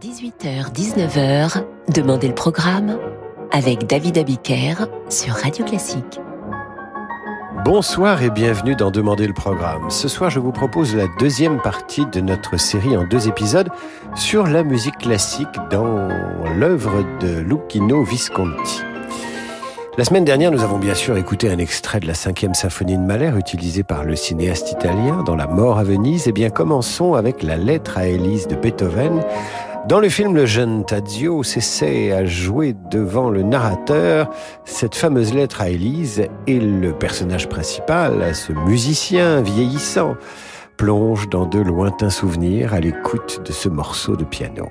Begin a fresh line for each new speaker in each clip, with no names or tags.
18h-19h, Demandez le programme avec David Abiker sur Radio Classique.
Bonsoir et bienvenue dans Demandez le programme. Ce soir, je vous propose la deuxième partie de notre série en deux épisodes sur la musique classique dans l'œuvre de Lucchino Visconti. La semaine dernière, nous avons bien sûr écouté un extrait de la cinquième symphonie de Mahler utilisée par le cinéaste italien dans La mort à Venise. Eh bien, commençons avec la lettre à Élise de Beethoven dans le film, le jeune Tadzio s'essaie à jouer devant le narrateur cette fameuse lettre à Élise et le personnage principal, ce musicien vieillissant, plonge dans de lointains souvenirs à l'écoute de ce morceau de piano.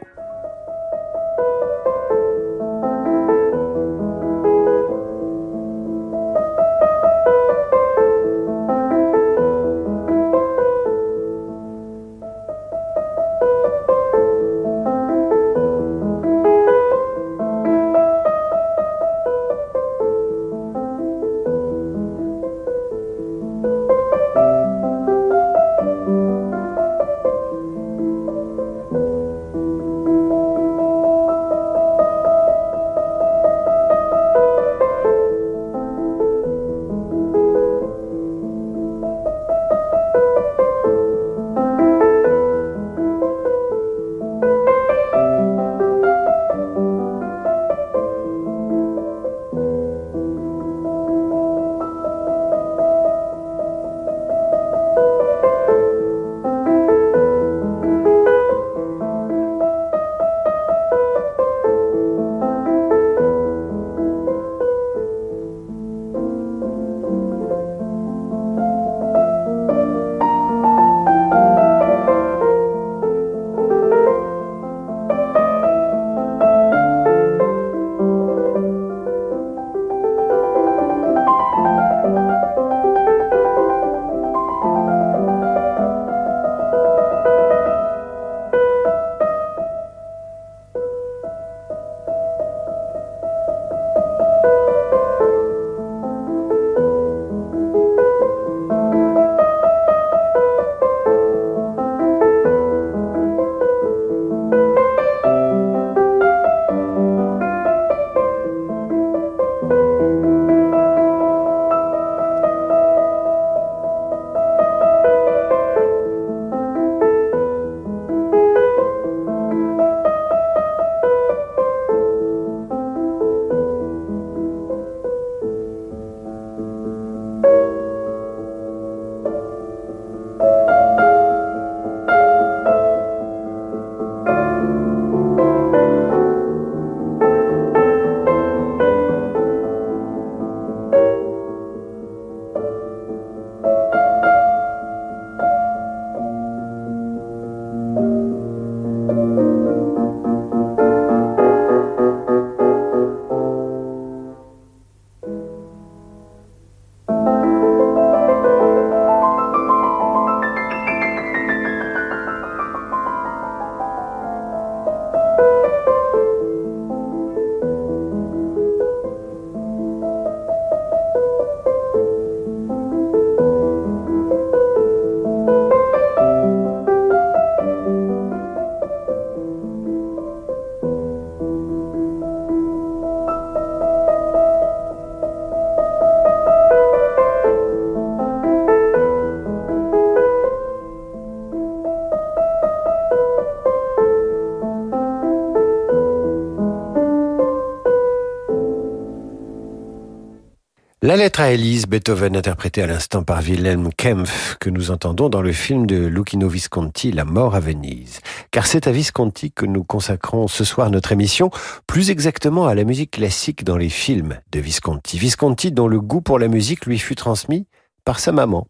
La lettre à Élise, Beethoven interprétée à l'instant par Wilhelm Kempf, que nous entendons dans le film de Lucchino Visconti, La mort à Venise. Car c'est à Visconti que nous consacrons ce soir notre émission, plus exactement à la musique classique dans les films de Visconti. Visconti dont le goût pour la musique lui fut transmis par sa maman,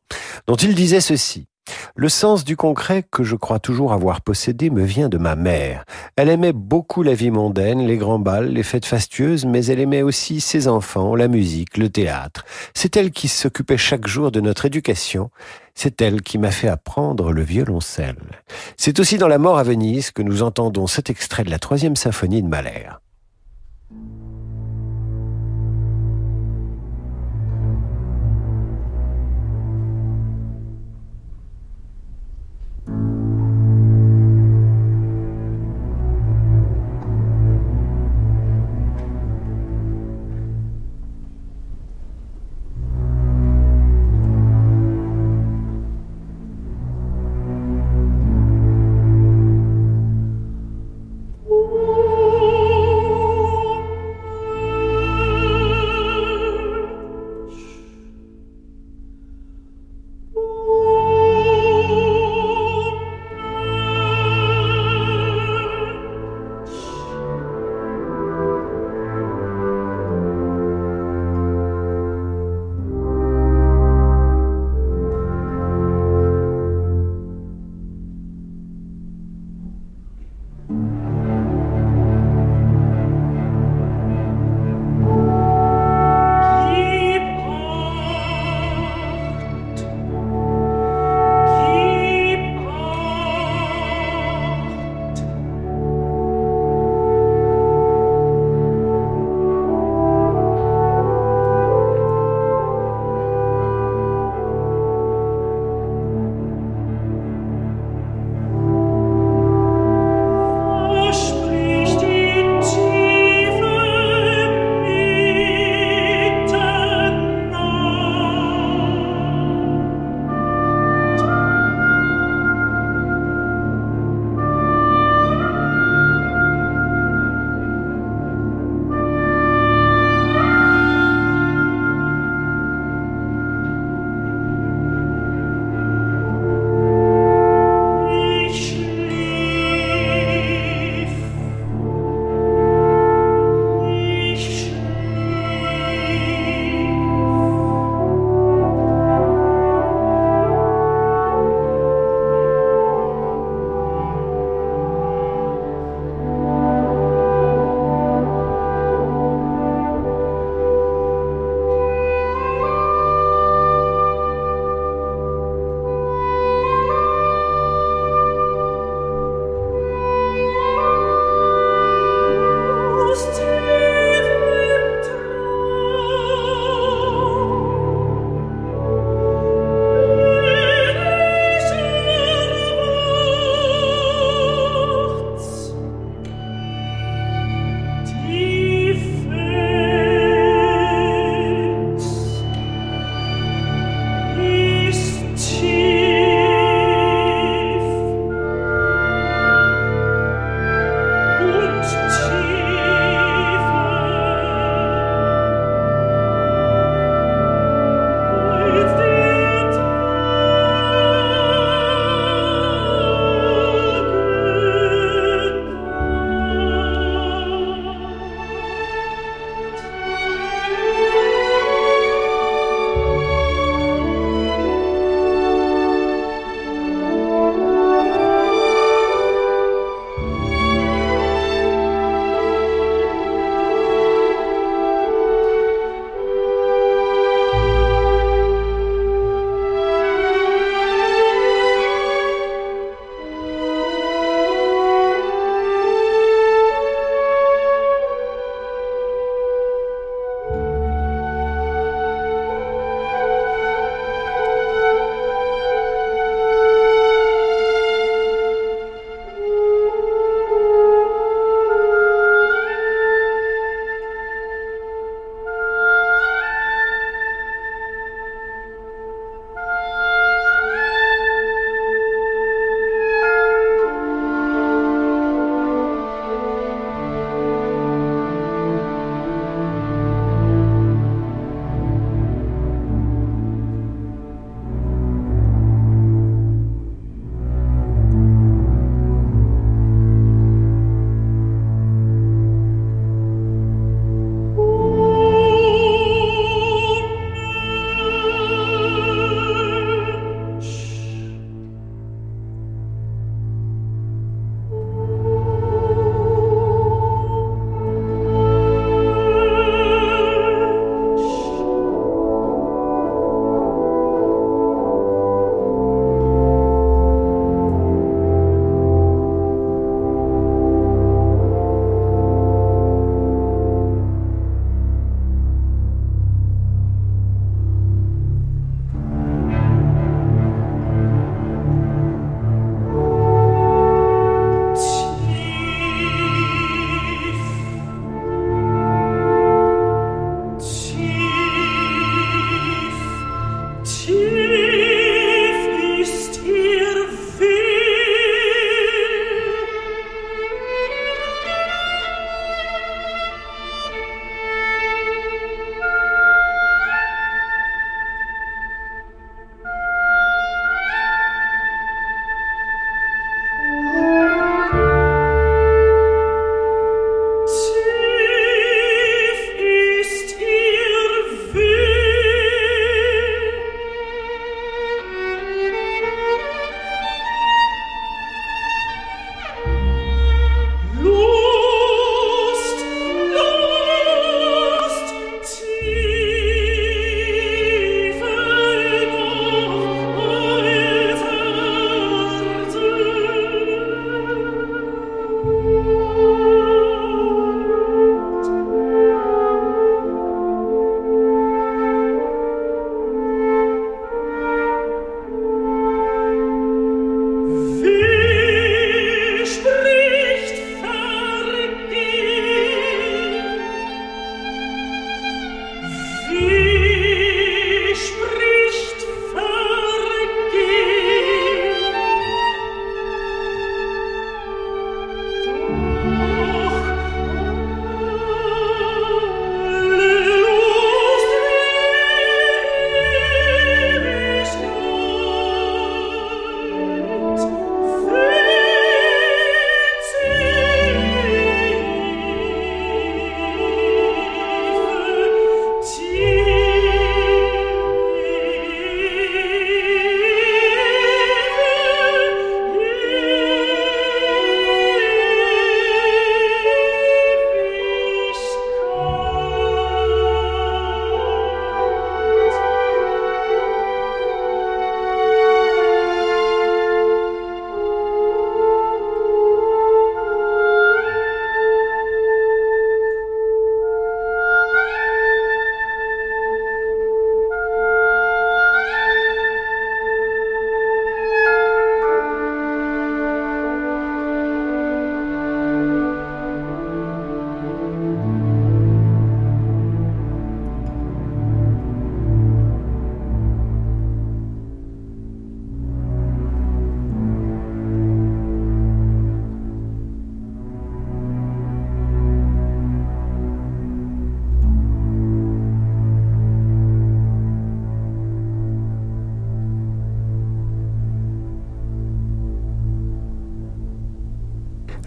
dont il disait ceci. Le sens du concret que je crois toujours avoir possédé me vient de ma mère. Elle aimait beaucoup la vie mondaine, les grands bals, les fêtes fastueuses, mais elle aimait aussi ses enfants, la musique, le théâtre. C'est elle qui s'occupait chaque jour de notre éducation. C'est elle qui m'a fait apprendre le violoncelle. C'est aussi dans La mort à Venise que nous entendons cet extrait de la troisième symphonie de Mahler.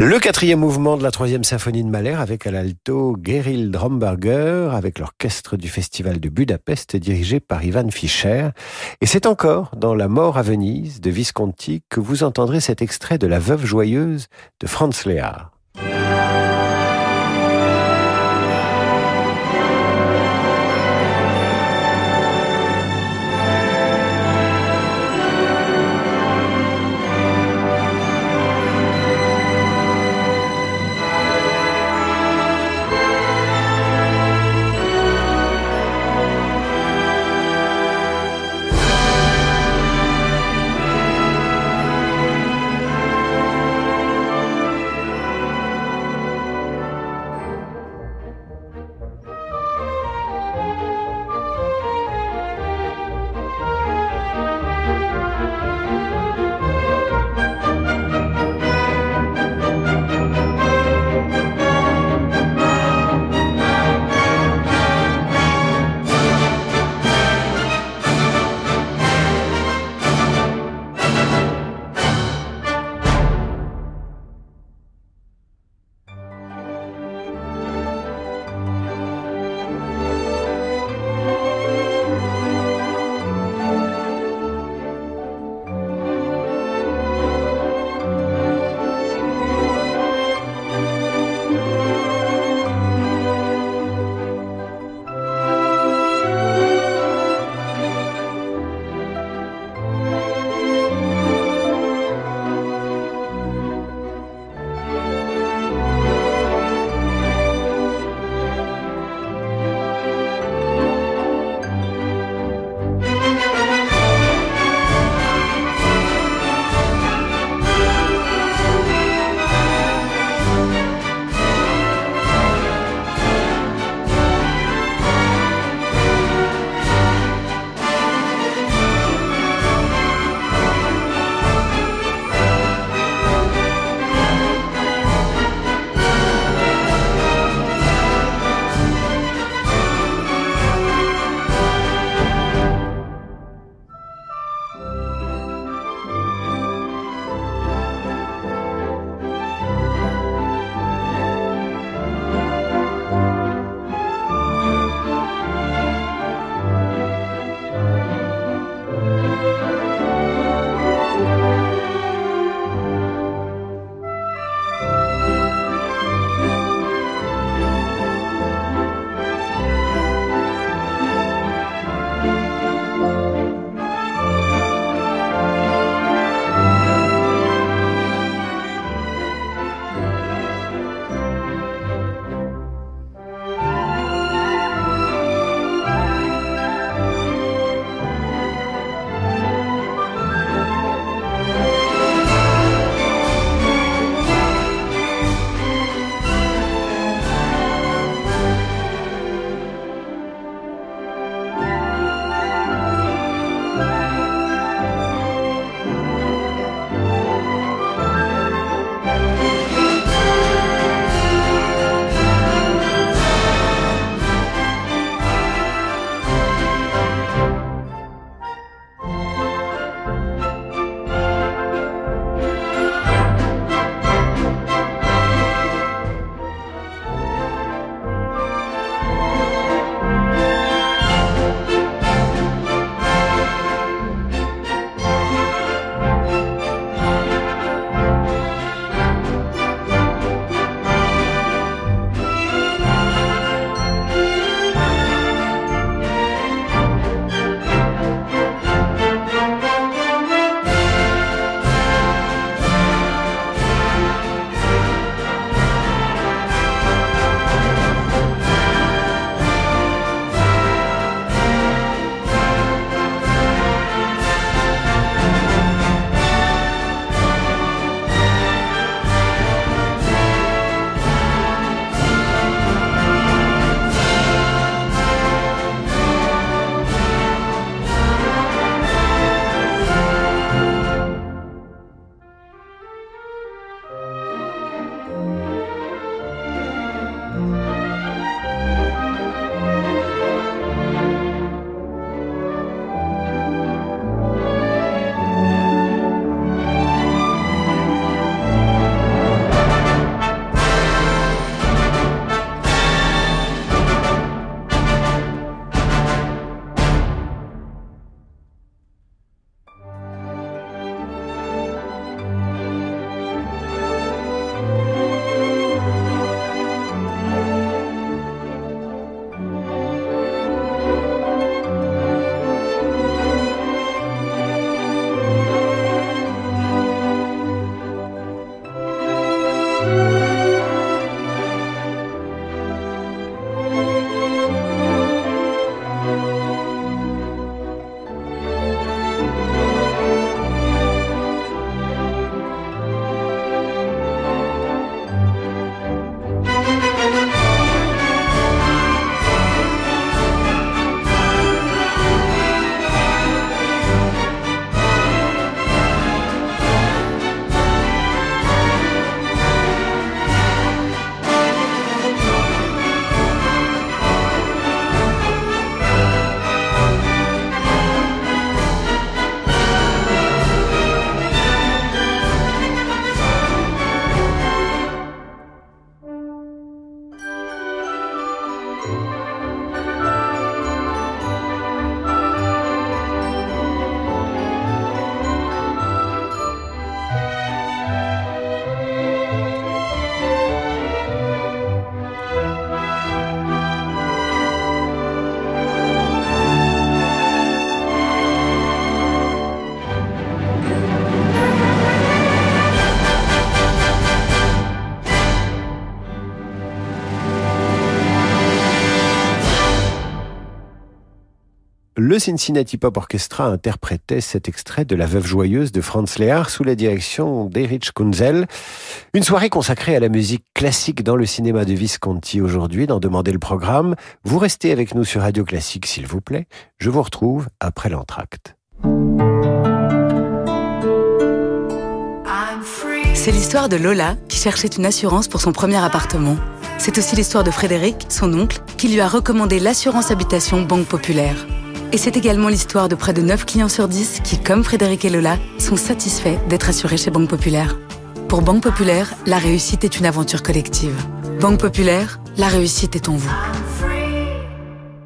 Le quatrième mouvement de la troisième symphonie de Mahler avec à l'alto Geril Dromberger avec l'orchestre du festival de Budapest dirigé par Ivan Fischer. Et c'est encore dans La mort à Venise de Visconti que vous entendrez cet extrait de La veuve joyeuse de Franz Lehár. Le Cincinnati Pop Orchestra interprétait cet extrait de La Veuve Joyeuse de Franz Lehar sous la direction d'Erich Kunzel. Une soirée consacrée à la musique classique dans le cinéma de Visconti aujourd'hui, d'en demander le programme. Vous restez avec nous sur Radio Classique, s'il vous plaît. Je vous retrouve après l'entracte.
C'est l'histoire de Lola qui cherchait une assurance pour son premier appartement. C'est aussi l'histoire de Frédéric, son oncle, qui lui a recommandé l'assurance habitation Banque Populaire. Et c'est également l'histoire de près de 9 clients sur 10 qui, comme Frédéric et Lola, sont satisfaits d'être assurés chez Banque Populaire. Pour Banque Populaire, la réussite est une aventure collective. Banque Populaire, la réussite est en vous.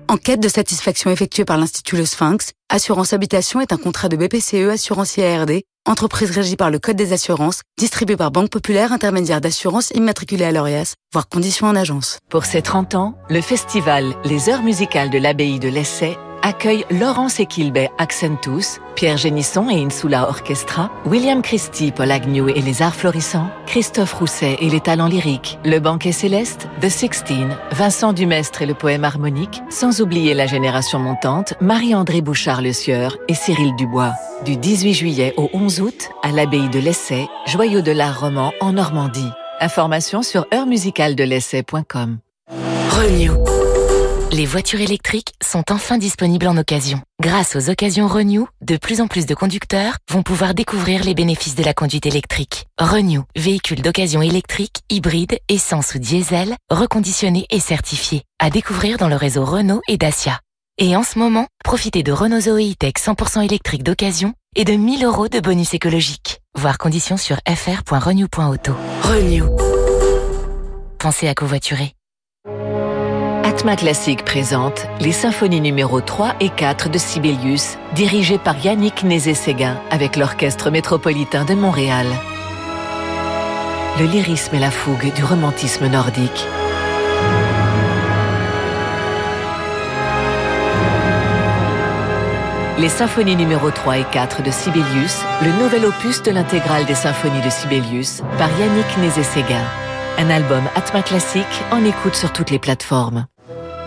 Enquête de satisfaction effectuée par l'Institut Le Sphinx, Assurance Habitation est un contrat de BPCE Assurance ARD, entreprise régie par le Code des assurances, distribué par Banque Populaire, intermédiaire d'assurance immatriculée à l'ORIAS, voire conditions en agence.
Pour ses 30 ans, le festival Les Heures musicales de l'Abbaye de l'Essai accueille Laurence Equilbet Accentus, Pierre Génisson et Insula Orchestra, William Christie, Paul Agnew et les Arts Florissants, Christophe Rousset et les Talents Lyriques, Le Banquet Céleste, The Sixteen, Vincent Dumestre et le Poème Harmonique, sans oublier la génération montante, Marie-André Bouchard-Le Sieur et Cyril Dubois. Du 18 juillet au 11 août, à l'Abbaye de l'Essai, joyau de l'art roman en Normandie. Information sur heurmusicaldelessai.com.
Renew. Les voitures électriques sont enfin disponibles en occasion. Grâce aux occasions Renew, de plus en plus de conducteurs vont pouvoir découvrir les bénéfices de la conduite électrique. Renew, véhicule d'occasion électrique, hybride, essence ou diesel, reconditionné et certifié. À découvrir dans le réseau Renault et Dacia. Et en ce moment, profitez de Renault Zoe E-Tech 100% électrique d'occasion et de 1000 euros de bonus écologique. Voir conditions sur fr.renew.auto. Renew. Pensez à covoiturer.
Atma Classique présente les symphonies numéro 3 et 4 de Sibelius, dirigées par Yannick Nézé-Séguin avec l'Orchestre métropolitain de Montréal. Le lyrisme et la fougue du romantisme nordique. Les symphonies numéro 3 et 4 de Sibelius, le nouvel opus de l'intégrale des symphonies de Sibelius par Yannick Nézé-Séguin. Un album Atma Classique en écoute sur toutes les plateformes.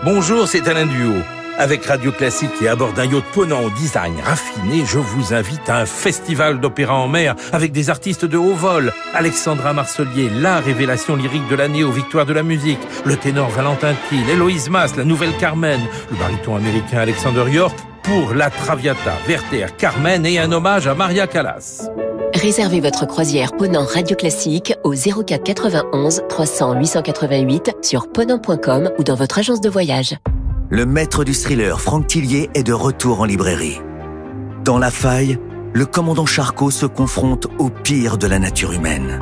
Bonjour, c'est Alain Duo. Avec Radio Classique et à bord d'un yacht ponant au design raffiné, je vous invite à un festival d'opéra en mer avec des artistes de haut vol. Alexandra Marcelier, la révélation lyrique de l'année aux victoires de la musique. Le ténor Valentin Thiel, Héloïse Mass, la nouvelle Carmen. Le baryton américain Alexander York pour la Traviata, Werther, Carmen et un hommage à Maria Callas.
Réservez votre croisière Ponant Radio Classique au 04 91 300 888 sur ponant.com ou dans votre agence de voyage.
Le maître du thriller Franck Tillier est de retour en librairie. Dans La Faille, le commandant Charcot se confronte au pire de la nature humaine.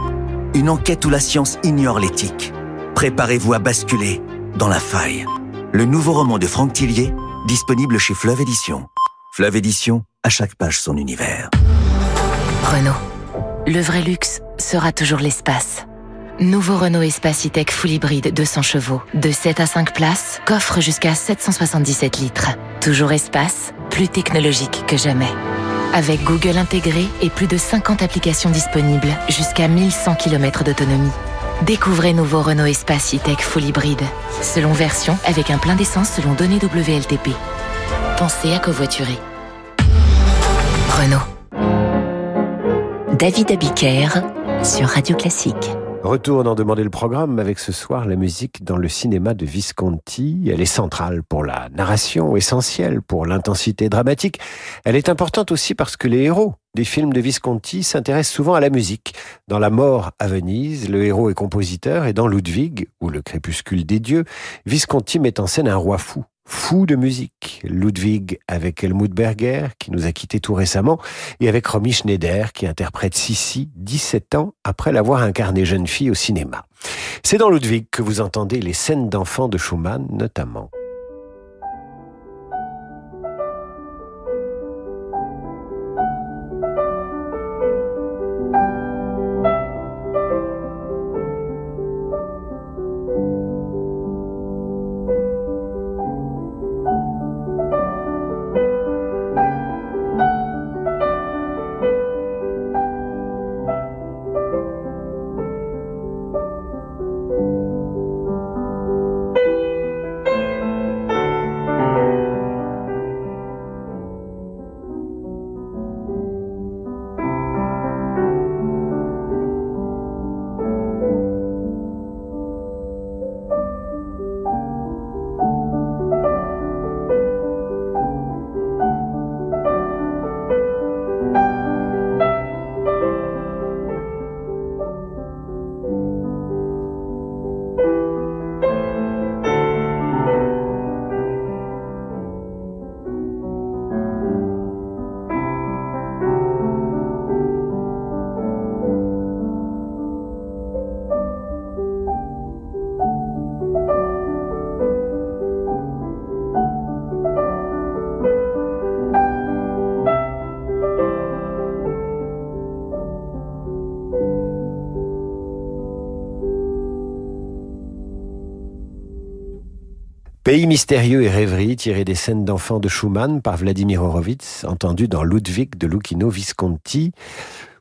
Une enquête où la science ignore l'éthique. Préparez-vous à basculer dans La Faille. Le nouveau roman de Franck Tillier, disponible chez Fleuve Édition. Fleuve Édition, à chaque page son univers.
Renault. Le vrai luxe sera toujours l'espace. Nouveau Renault Espace E-Tech Full Hybride 200 chevaux, de 7 à 5 places, coffre jusqu'à 777 litres. Toujours espace, plus technologique que jamais. Avec Google intégré et plus de 50 applications disponibles, jusqu'à 1100 km d'autonomie. Découvrez nouveau Renault Espace E-Tech Full Hybride, selon version avec un plein d'essence selon données WLTP. Pensez à covoiturer. Renault.
David Abiker sur Radio Classique.
Retour d'en demander le programme avec ce soir la musique dans le cinéma de Visconti. Elle est centrale pour la narration, essentielle pour l'intensité dramatique. Elle est importante aussi parce que les héros des films de Visconti s'intéressent souvent à la musique. Dans La mort à Venise, le héros est compositeur et dans Ludwig, ou Le crépuscule des dieux, Visconti met en scène un roi fou fou de musique. Ludwig avec Helmut Berger, qui nous a quittés tout récemment, et avec Romy Schneider, qui interprète Sissi, 17 ans après l'avoir incarné jeune fille au cinéma. C'est dans Ludwig que vous entendez les scènes d'enfants de Schumann, notamment. Pays mystérieux et rêverie tiré des scènes d'enfants de Schumann par Vladimir Horowitz, entendu dans Ludwig de Lucchino Visconti.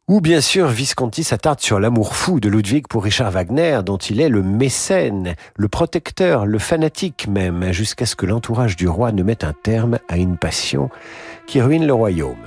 Ou bien sûr, Visconti s'attarde sur l'amour fou de Ludwig pour Richard Wagner, dont il est le mécène, le protecteur, le fanatique même, jusqu'à ce que l'entourage du roi ne mette un terme à une passion qui ruine le royaume.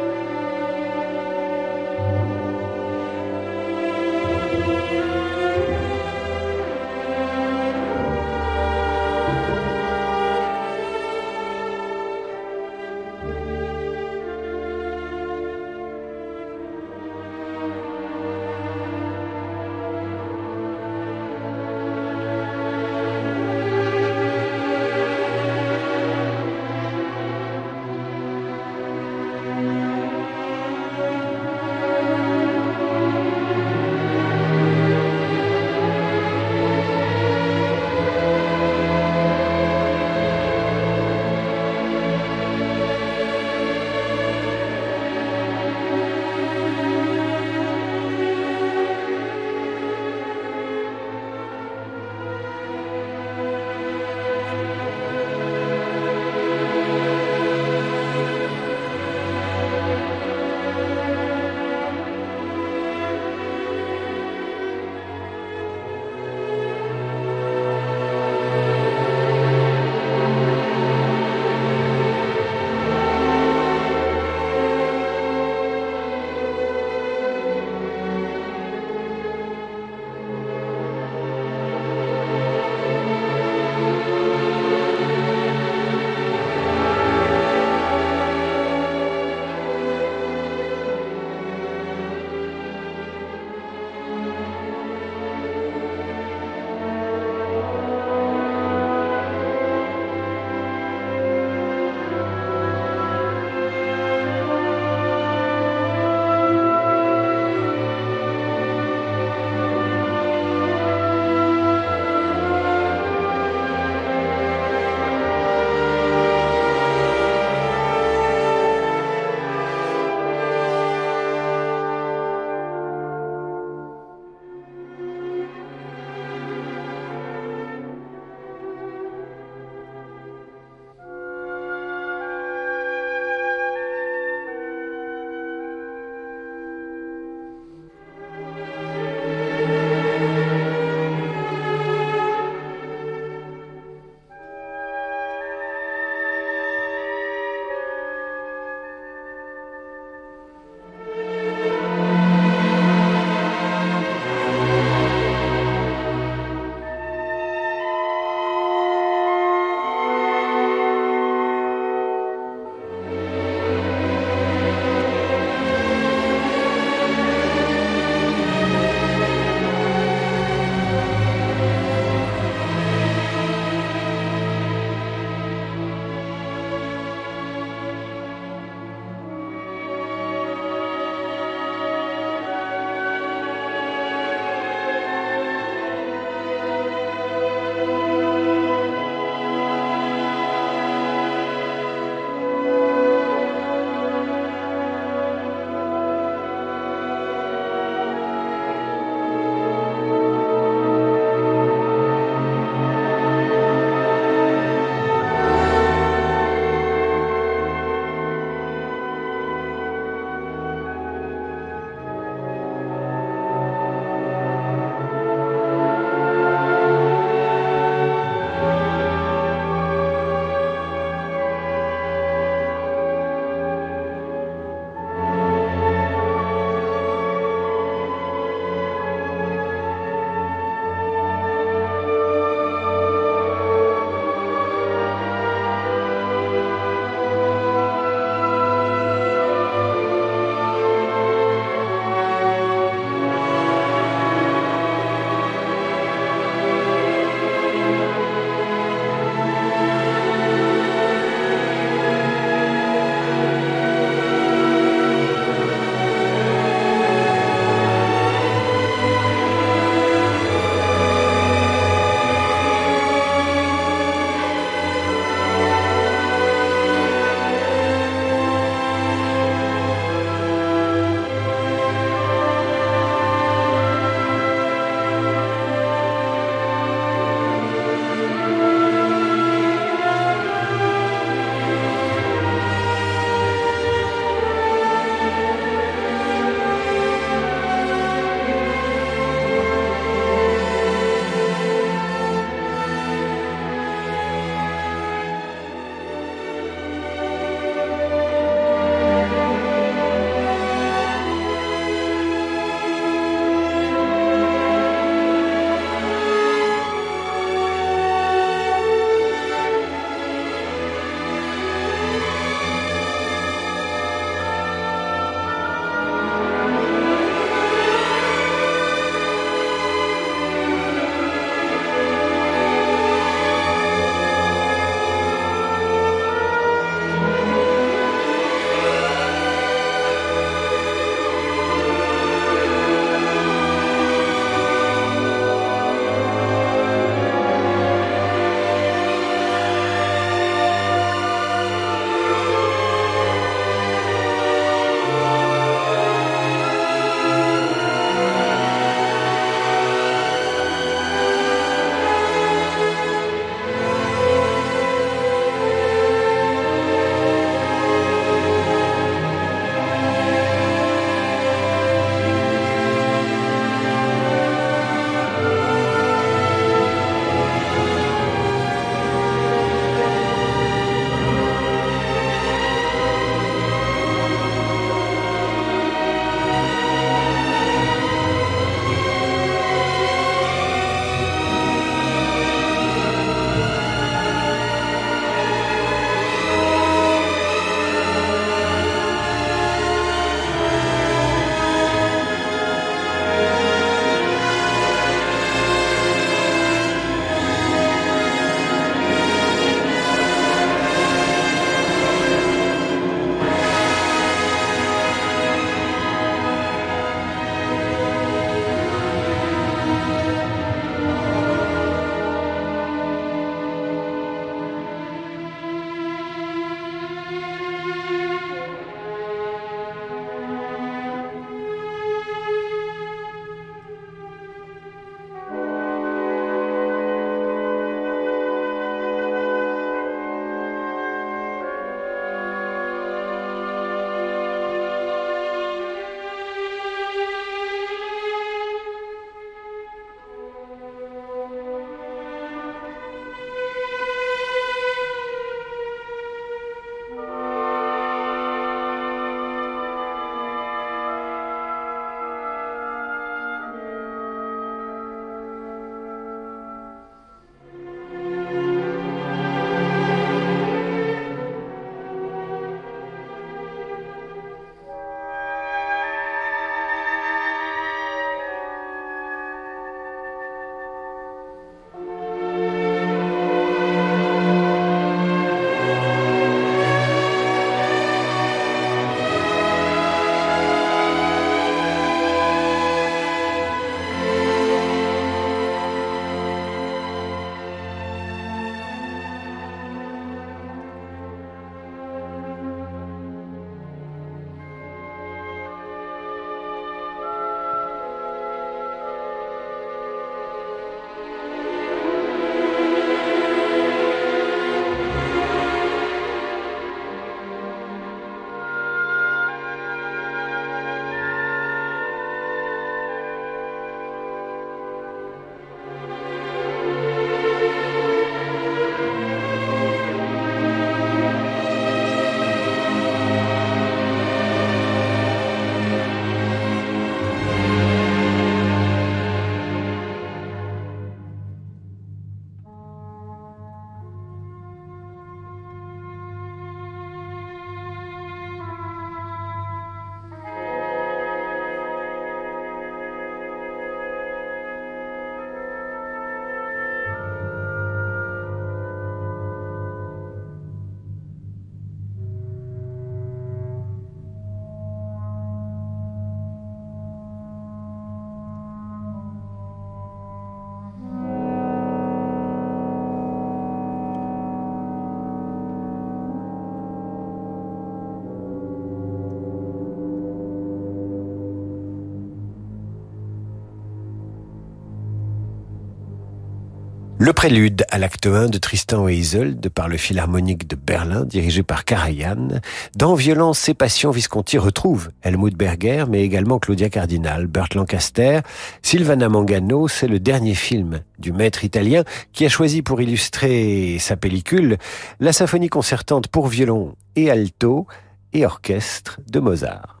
Le prélude à l'acte 1 de Tristan et Isolde par le Philharmonique de Berlin, dirigé par Karajan. Dans Violence et Passion, Visconti retrouve Helmut Berger, mais également Claudia Cardinal, Burt Lancaster, Silvana Mangano. C'est le dernier film du maître italien qui a choisi pour illustrer sa pellicule la symphonie concertante pour violon et alto et orchestre de Mozart.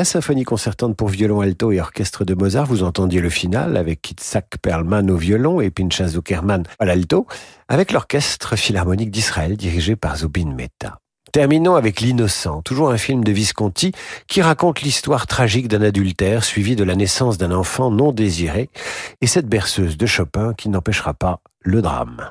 La symphonie concertante pour violon alto et orchestre de Mozart. Vous entendiez le final avec Itzhak Perlman au violon et Pinchas Zuckerman à l'alto, avec l'orchestre philharmonique d'Israël dirigé par Zubin Mehta. Terminons avec L'Innocent, toujours un film de Visconti qui raconte l'histoire tragique d'un adultère suivi de la naissance d'un enfant non désiré et cette berceuse de Chopin qui n'empêchera pas le drame.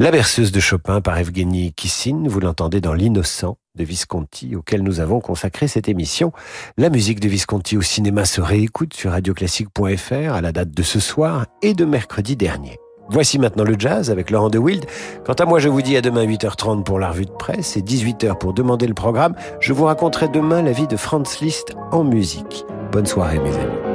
La berceuse de Chopin par Evgeny Kissin, vous l'entendez dans L'Innocent de Visconti auquel nous avons consacré cette émission. La musique de Visconti au cinéma se réécoute sur radioclassique.fr à la date de ce soir et de mercredi dernier. Voici maintenant le jazz avec Laurent de Wild. Quant à moi, je vous dis à demain 8h30 pour la revue de presse et 18h pour demander le programme. Je vous raconterai demain la vie de Franz Liszt en musique. Bonne soirée mes amis.